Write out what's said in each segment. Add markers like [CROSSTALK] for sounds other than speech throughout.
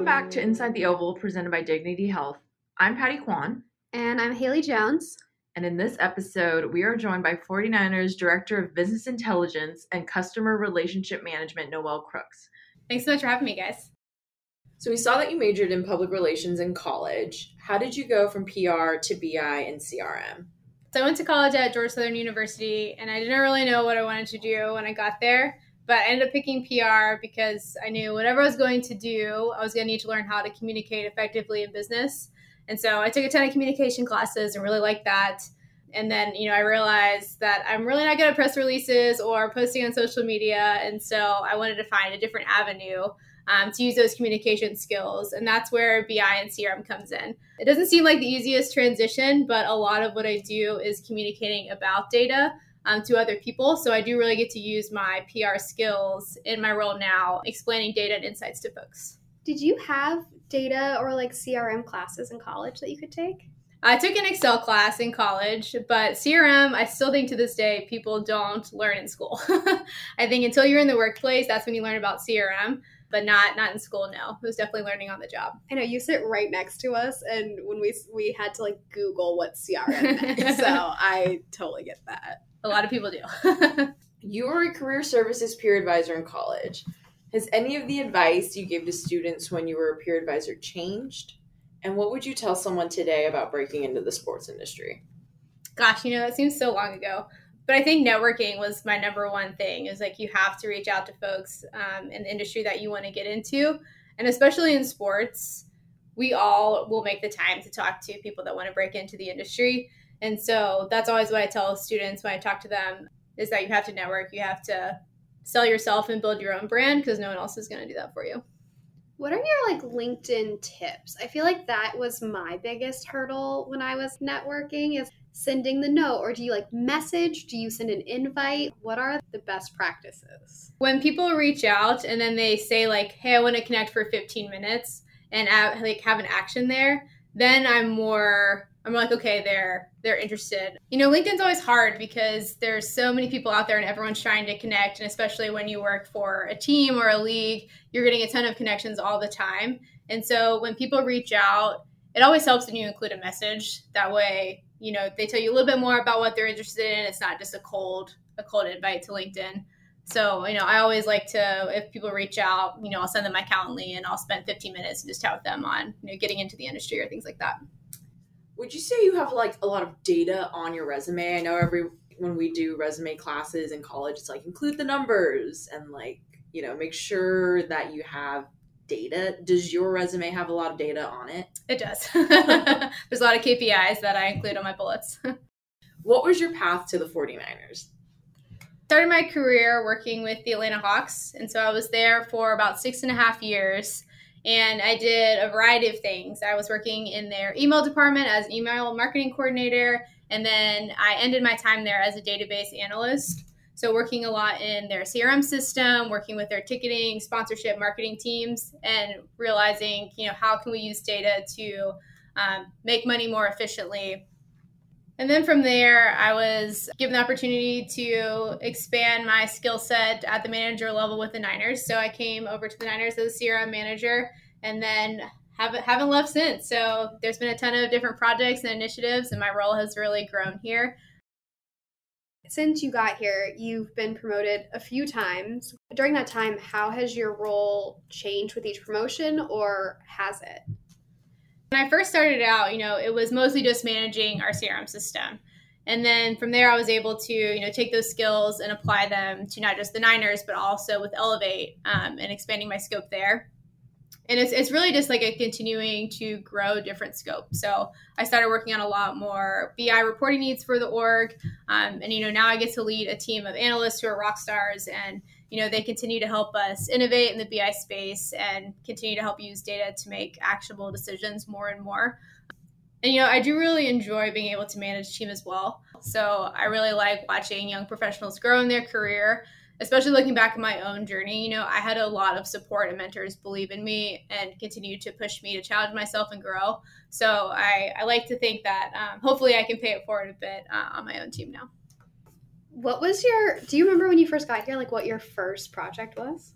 Welcome back to Inside the Oval, presented by Dignity Health. I'm Patty Kwan. And I'm Haley Jones. And in this episode, we are joined by 49ers Director of Business Intelligence and Customer Relationship Management, Noelle Crooks. Thanks so much for having me, guys. So, we saw that you majored in public relations in college. How did you go from PR to BI and CRM? So, I went to college at Georgia Southern University, and I didn't really know what I wanted to do when I got there. But I ended up picking PR because I knew whatever I was going to do, I was going to need to learn how to communicate effectively in business. And so I took a ton of communication classes and really liked that. And then, you know, I realized that I'm really not good at press releases or posting on social media. And so I wanted to find a different avenue um, to use those communication skills. And that's where BI and CRM comes in. It doesn't seem like the easiest transition, but a lot of what I do is communicating about data um, to other people. So I do really get to use my PR skills in my role now, explaining data and insights to folks. Did you have data or like CRM classes in college that you could take? I took an Excel class in college, but CRM, I still think to this day, people don't learn in school. [LAUGHS] I think until you're in the workplace, that's when you learn about CRM, but not not in school. No, it was definitely learning on the job. I know you sit right next to us, and when we we had to like Google what CRM [LAUGHS] meant, so I totally get that. A lot of people do. [LAUGHS] you were a career services peer advisor in college. Has any of the advice you gave to students when you were a peer advisor changed? And what would you tell someone today about breaking into the sports industry? Gosh, you know, that seems so long ago. But I think networking was my number one thing. Is like you have to reach out to folks um, in the industry that you want to get into, and especially in sports, we all will make the time to talk to people that want to break into the industry. And so that's always what I tell students when I talk to them is that you have to network, you have to sell yourself and build your own brand because no one else is going to do that for you. What are your like LinkedIn tips? I feel like that was my biggest hurdle when I was networking is sending the note or do you like message? Do you send an invite? What are the best practices? When people reach out and then they say like, "Hey, I want to connect for 15 minutes." and like have an action there, then I'm more I'm like, okay, they're they're interested. You know, LinkedIn's always hard because there's so many people out there and everyone's trying to connect. And especially when you work for a team or a league, you're getting a ton of connections all the time. And so when people reach out, it always helps when you include a message. That way, you know, they tell you a little bit more about what they're interested in. It's not just a cold a cold invite to LinkedIn. So, you know, I always like to, if people reach out, you know, I'll send them my Calendly and I'll spend 15 minutes and just chat with them on, you know, getting into the industry or things like that. Would you say you have like a lot of data on your resume? I know every when we do resume classes in college, it's like include the numbers and like, you know, make sure that you have data. Does your resume have a lot of data on it? It does. [LAUGHS] There's a lot of KPIs that I include on my bullets. what was your path to the 49ers? Started my career working with the Atlanta Hawks. And so I was there for about six and a half years and I did a variety of things. I was working in their email department as an email marketing coordinator, and then I ended my time there as a database analyst. So, working a lot in their CRM system, working with their ticketing, sponsorship, marketing teams, and realizing, you know, how can we use data to um, make money more efficiently and then from there, I was given the opportunity to expand my skill set at the manager level with the Niners. So I came over to the Niners as a CRM manager and then haven't, haven't left since. So there's been a ton of different projects and initiatives, and my role has really grown here. Since you got here, you've been promoted a few times. During that time, how has your role changed with each promotion, or has it? When I first started out, you know, it was mostly just managing our CRM system. And then from there, I was able to, you know, take those skills and apply them to not just the Niners, but also with Elevate um, and expanding my scope there. And it's, it's really just like a continuing to grow different scope. So I started working on a lot more BI reporting needs for the org. Um, and, you know, now I get to lead a team of analysts who are rock stars and you know they continue to help us innovate in the bi space and continue to help use data to make actionable decisions more and more and you know i do really enjoy being able to manage a team as well so i really like watching young professionals grow in their career especially looking back at my own journey you know i had a lot of support and mentors believe in me and continue to push me to challenge myself and grow so i, I like to think that um, hopefully i can pay it forward a bit uh, on my own team now what was your? Do you remember when you first got here? Like what your first project was?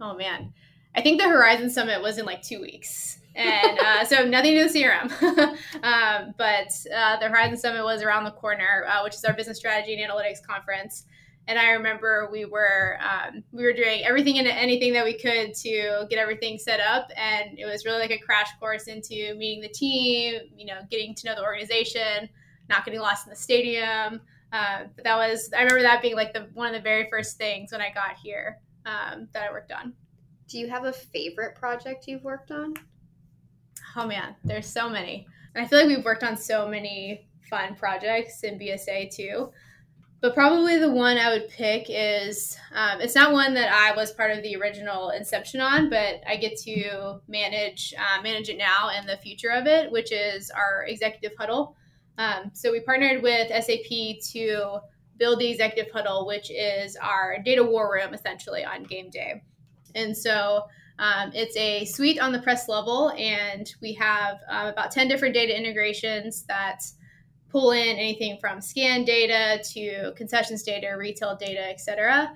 Oh man, I think the Horizon Summit was in like two weeks. and uh, so [LAUGHS] nothing to the CRM. [LAUGHS] um, but uh, the Horizon Summit was around the corner, uh, which is our business strategy and analytics conference. And I remember we were um, we were doing everything and anything that we could to get everything set up, and it was really like a crash course into meeting the team, you know, getting to know the organization, not getting lost in the stadium. Uh, but that was I remember that being like the one of the very first things when I got here um, that I worked on. Do you have a favorite project you've worked on? Oh man, there's so many. And I feel like we've worked on so many fun projects in BSA too. But probably the one I would pick is um, it's not one that I was part of the original inception on, but I get to manage uh, manage it now and the future of it, which is our executive huddle. Um, so we partnered with SAP to build the executive huddle, which is our data war room essentially on game day. And so um, it's a suite on the press level, and we have um, about 10 different data integrations that pull in anything from scan data to concessions data, retail data, etc.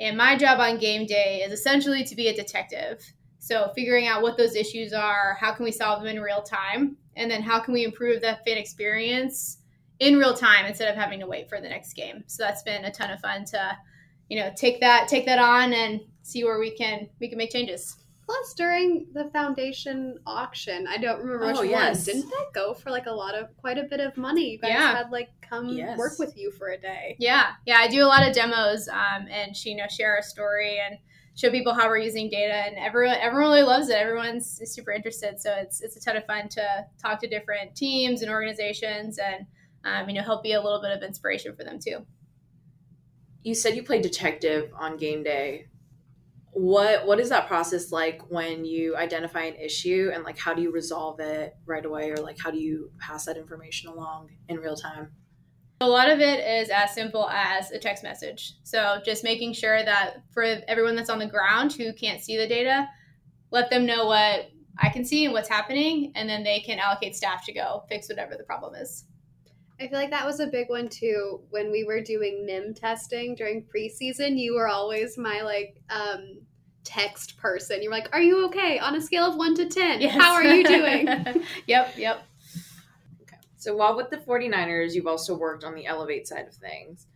And my job on game day is essentially to be a detective. So figuring out what those issues are, how can we solve them in real time, and then how can we improve that fan experience in real time instead of having to wait for the next game. So that's been a ton of fun to, you know, take that take that on and see where we can we can make changes. Plus, during the foundation auction, I don't remember which Oh, yes. one. Didn't that go for like a lot of quite a bit of money? You guys Yeah. had like come Yes. work with you for a day. Yeah, yeah, I do a lot of demos um, and you know share our story and show people how we're using data, and everyone everyone really loves it. Everyone's super interested, so it's it's a ton of fun to talk to different teams and organizations and um, you know help be a little bit of inspiration for them too. You said you played detective on game day. What what is that process like when you identify an issue and like how do you resolve it right away or like how do you pass that information along in real time? A lot of it is as simple as a text message. So just making sure that for everyone that's on the ground who can't see the data, let them know what I can see and what's happening, and then they can allocate staff to go fix whatever the problem is. I feel like that was a big one too. When we were doing NIM testing during preseason, you were always my like um, text person. You were like, "Are you okay?" On a scale of one to ten, Yes. how are you doing? [LAUGHS] [LAUGHS] yep, yep. Okay. So while with the 49ers, you've also worked on the Elevate side of things.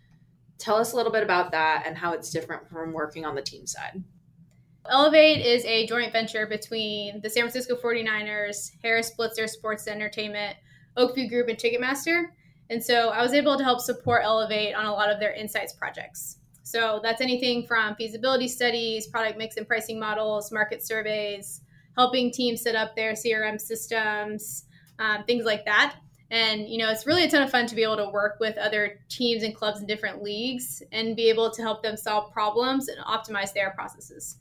Tell us a little bit about that and how it's different from working on the team side. Elevate is a joint venture between the San Francisco 49ers, Harris Blitzer Sports Entertainment, Oakview Group, and Ticketmaster. And so I was able to help support Elevate on a lot of their insights projects. So that's anything from feasibility studies, product mix and pricing models, market surveys, helping teams set up their CRM systems, um, things like that. And you know, it's really a ton of fun to be able to work with other teams and clubs in different leagues and be able to help them solve problems and optimize their processes.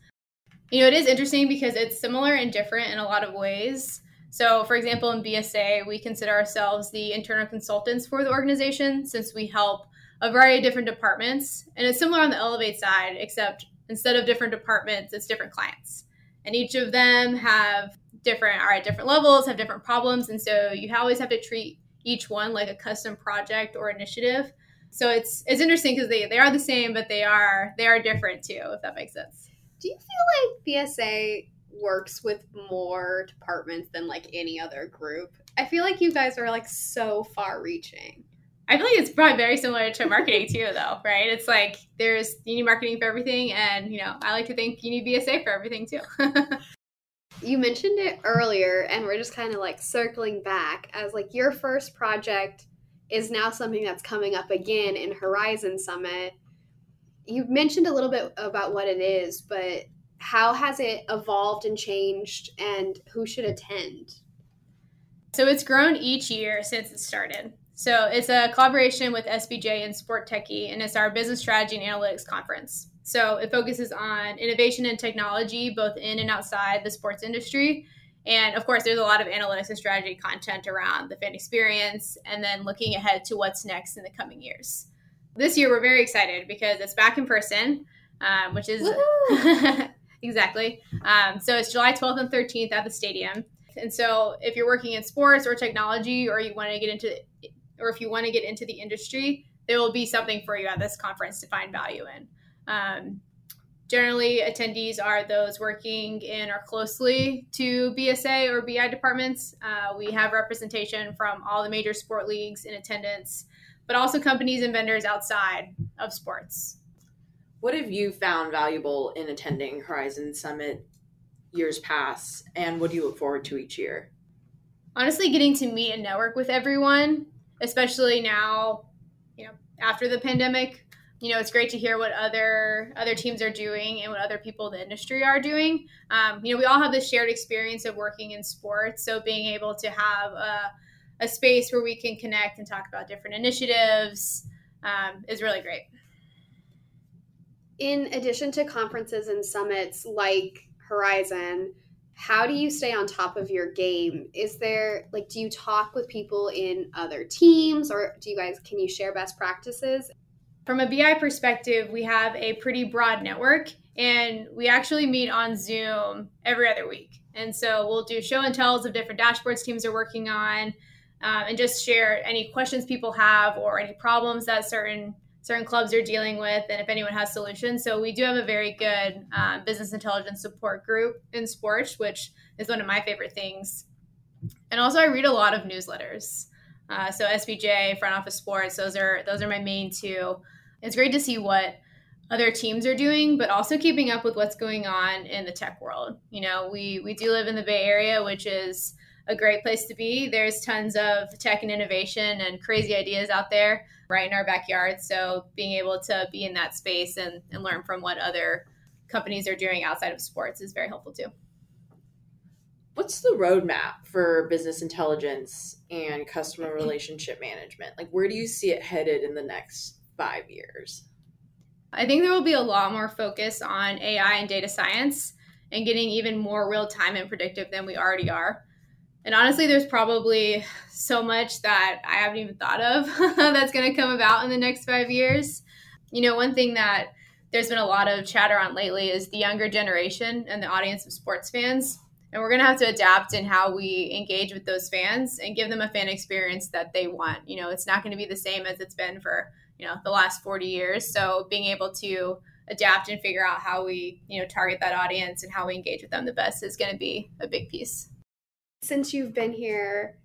You know, it is interesting because it's similar and different in a lot of ways. So, for example, in BSA, we consider ourselves the internal consultants for the organization since we help a variety of different departments. And it's similar on the Elevate side, except instead of different departments, it's different clients. And each of them have different, are at different levels, have different problems. And so you always have to treat each one like a custom project or initiative. So it's it's interesting because they, they are the same, but they are they are different too, if that makes sense. Do you feel like BSA works with more departments than like any other group? I feel like you guys are like so far reaching. I feel like it's probably very similar to marketing too, though, right? It's like there's you need marketing for everything, and you know I like to think you need BSA for everything too. [LAUGHS] You mentioned it earlier, and we're just kind of like circling back as like your first project is now something that's coming up again in Horizon Summit. You mentioned a little bit about what it is, but how has it evolved and changed, and who should attend? so it's grown each year since it started. So it's a collaboration with SBJ and Sport Techie, and it's our business strategy and analytics conference. So it focuses on innovation and technology, both in and outside the sports industry. And of course, there's a lot of analytics and strategy content around the fan experience, and then looking ahead to what's next in the coming years. This year, we're very excited because it's back in person, um, which is! [LAUGHS] exactly. Um, so it's July 12th and 13th at the stadium. And so if you're working in sports or technology, or you want to get into, or if you want to get into the industry, there will be something for you at this conference to find value in. Um, Generally, attendees are those working in or closely to BSA or BI departments. Uh, we have representation from all the major sport leagues in attendance, but also companies and vendors outside of sports. What have you found valuable in attending Horizon Summit years past, and what do you look forward to each year? Honestly, getting to meet and network with everyone, especially now, you know, after the pandemic, you know, it's great to hear what other other teams are doing and what other people in the industry are doing. Um, you know, we all have this shared experience of working in sports, so being able to have a, a space where we can connect and talk about different initiatives um, is really great. In addition to conferences and summits like Horizon, how do you stay on top of your game? Is there like do you talk with people in other teams or do you guys can you share best practices? From a BI perspective, we have a pretty broad network and we actually meet on Zoom every other week. And so we'll do show and tells of different dashboards teams are working on um, and just share any questions people have or any problems that certain certain clubs are dealing with and if anyone has solutions. So we do have a very good um, business intelligence support group in sports, which is one of my favorite things. And also I read a lot of newsletters. Uh, so SBJ, front office sports, those are those are my main two it's great to see what other teams are doing, but also keeping up with what's going on in the tech world. You know, we we do live in the Bay Area, which is a great place to be. There's tons of tech and innovation and crazy ideas out there right in our backyard. So being able to be in that space and, and learn from what other companies are doing outside of sports is very helpful too. What's the roadmap for business intelligence and customer relationship management? Like, where do you see it headed in the next five years? I think there will be a lot more focus on AI and data science and getting even more real time and predictive than we already are. And honestly, there's probably so much that I haven't even thought of [LAUGHS] that's going to come about in the next five years. You know, one thing that there's been a lot of chatter on lately is the younger generation and the audience of sports fans. And we're going to have to adapt in how we engage with those fans and give them a fan experience that they want. You know, it's not going to be the same as it's been for you know the last 40 years so being able to adapt and figure out how we you know target that audience and how we engage with them the best is going to be a big piece since you've been here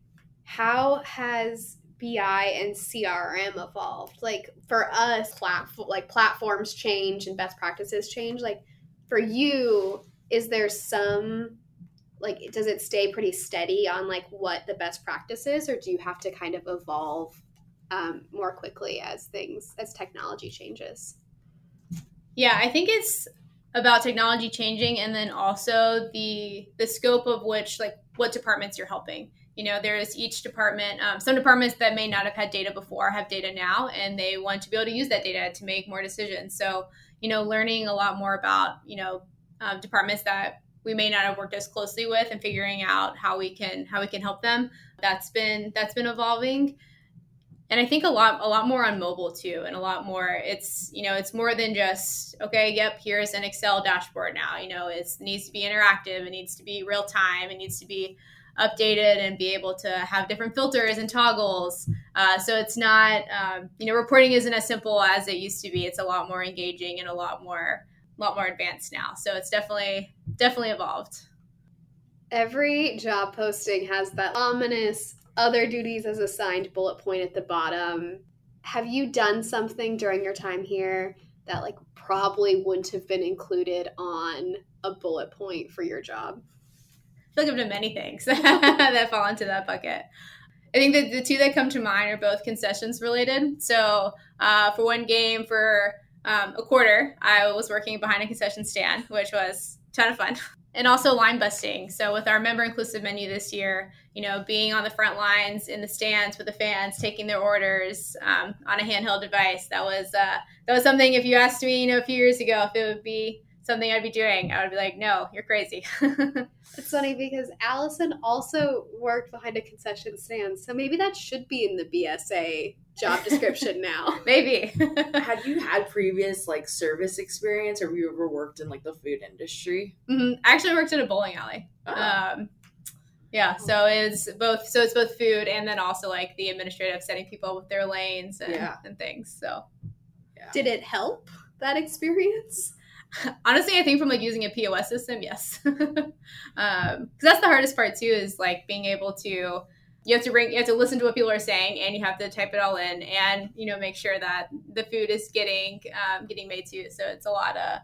how has bi and crm evolved? Like for us platform like platforms change and best practices change. Like for you is there some like does it stay pretty steady on like what the best practice is or do you have to kind of evolve um, more quickly as things as technology changes? Yeah i think it's about technology changing and then also the the scope of which like what departments you're helping. You know there's each department um, some departments that may not have had data before have data now and they want to be able to use that data to make more decisions. So you know learning a lot more about you know um, departments that we may not have worked as closely with and figuring out how we can how we can help them that's been that's been evolving and I think a lot a lot more on mobile too, and a lot more. It's you know it's more than just okay. Yep, here's an Excel dashboard now. You know it needs to be interactive. It needs to be real time. It needs to be updated and be able to have different filters and toggles. Uh, so it's not um, you know reporting isn't as simple as it used to be. It's a lot more engaging and a lot more a lot more advanced now. So it's definitely definitely evolved. Every job posting has that ominous other duties as assigned bullet point at the bottom. Have you done something during your time here that like probably wouldn't have been included on a bullet point for your job? I feel like I've done many things [LAUGHS] that fall into that bucket. I think that the two that come to mind are both concessions related. So uh, for one game for um, a quarter, I was working behind a concession stand, which was a ton of fun. [LAUGHS] and also line busting. So with our member inclusive menu this year, you know, being on the front lines in the stands with the fans, taking their orders um, on a handheld device, that was uh, that was something. If you asked me, you know, a few years ago, if it would be something I'd be doing, I would be like, no, you're crazy. [LAUGHS] it's funny because Allison also worked behind a concession stand, so maybe that should be in the BSA job [LAUGHS] description now. maybe. [LAUGHS] had you had previous like service experience, or have you ever worked in like the food industry? Mm-hmm. I actually worked at a bowling alley. Oh. Um, yeah, so it's both. So it's both food and then also like the administrative setting people with their lanes and, yeah. and things. So, yeah. did it help that experience? [LAUGHS] honestly, I think from like using a POS system, yes, because [LAUGHS] um, that's the hardest part too. Is like being able to you have to bring you have to listen to what people are saying and you have to type it all in and you know make sure that the food is getting um, getting made to you. So it's a lot of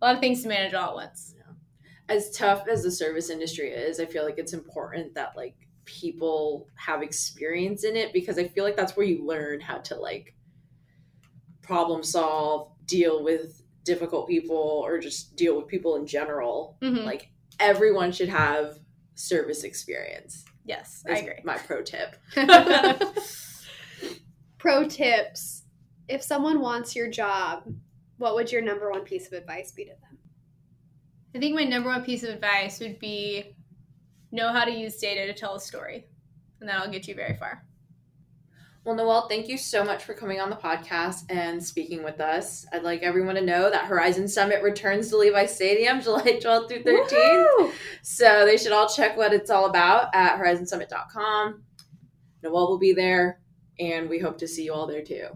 a lot of things to manage all at once. As tough as the service industry is, I feel like it's important that like people have experience in it because I feel like that's where you learn how to like problem solve, deal with difficult people, or just deal with people in general. Mm-hmm. Like everyone should have service experience. Yes, I agree. My pro tip. [LAUGHS] [LAUGHS] pro tips. If someone wants your job, what would your number one piece of advice be to them? I think my number one piece of advice would be know how to use data to tell a story, and that'll get you very far. Well, Noelle, thank you so much for coming on the podcast and speaking with us. I'd like everyone to know that Horizon Summit returns to Levi Stadium [LAUGHS] July 12th through 13th. So they should all check what it's all about at horizonsummit.com. Noelle will be there, and we hope to see you all there too.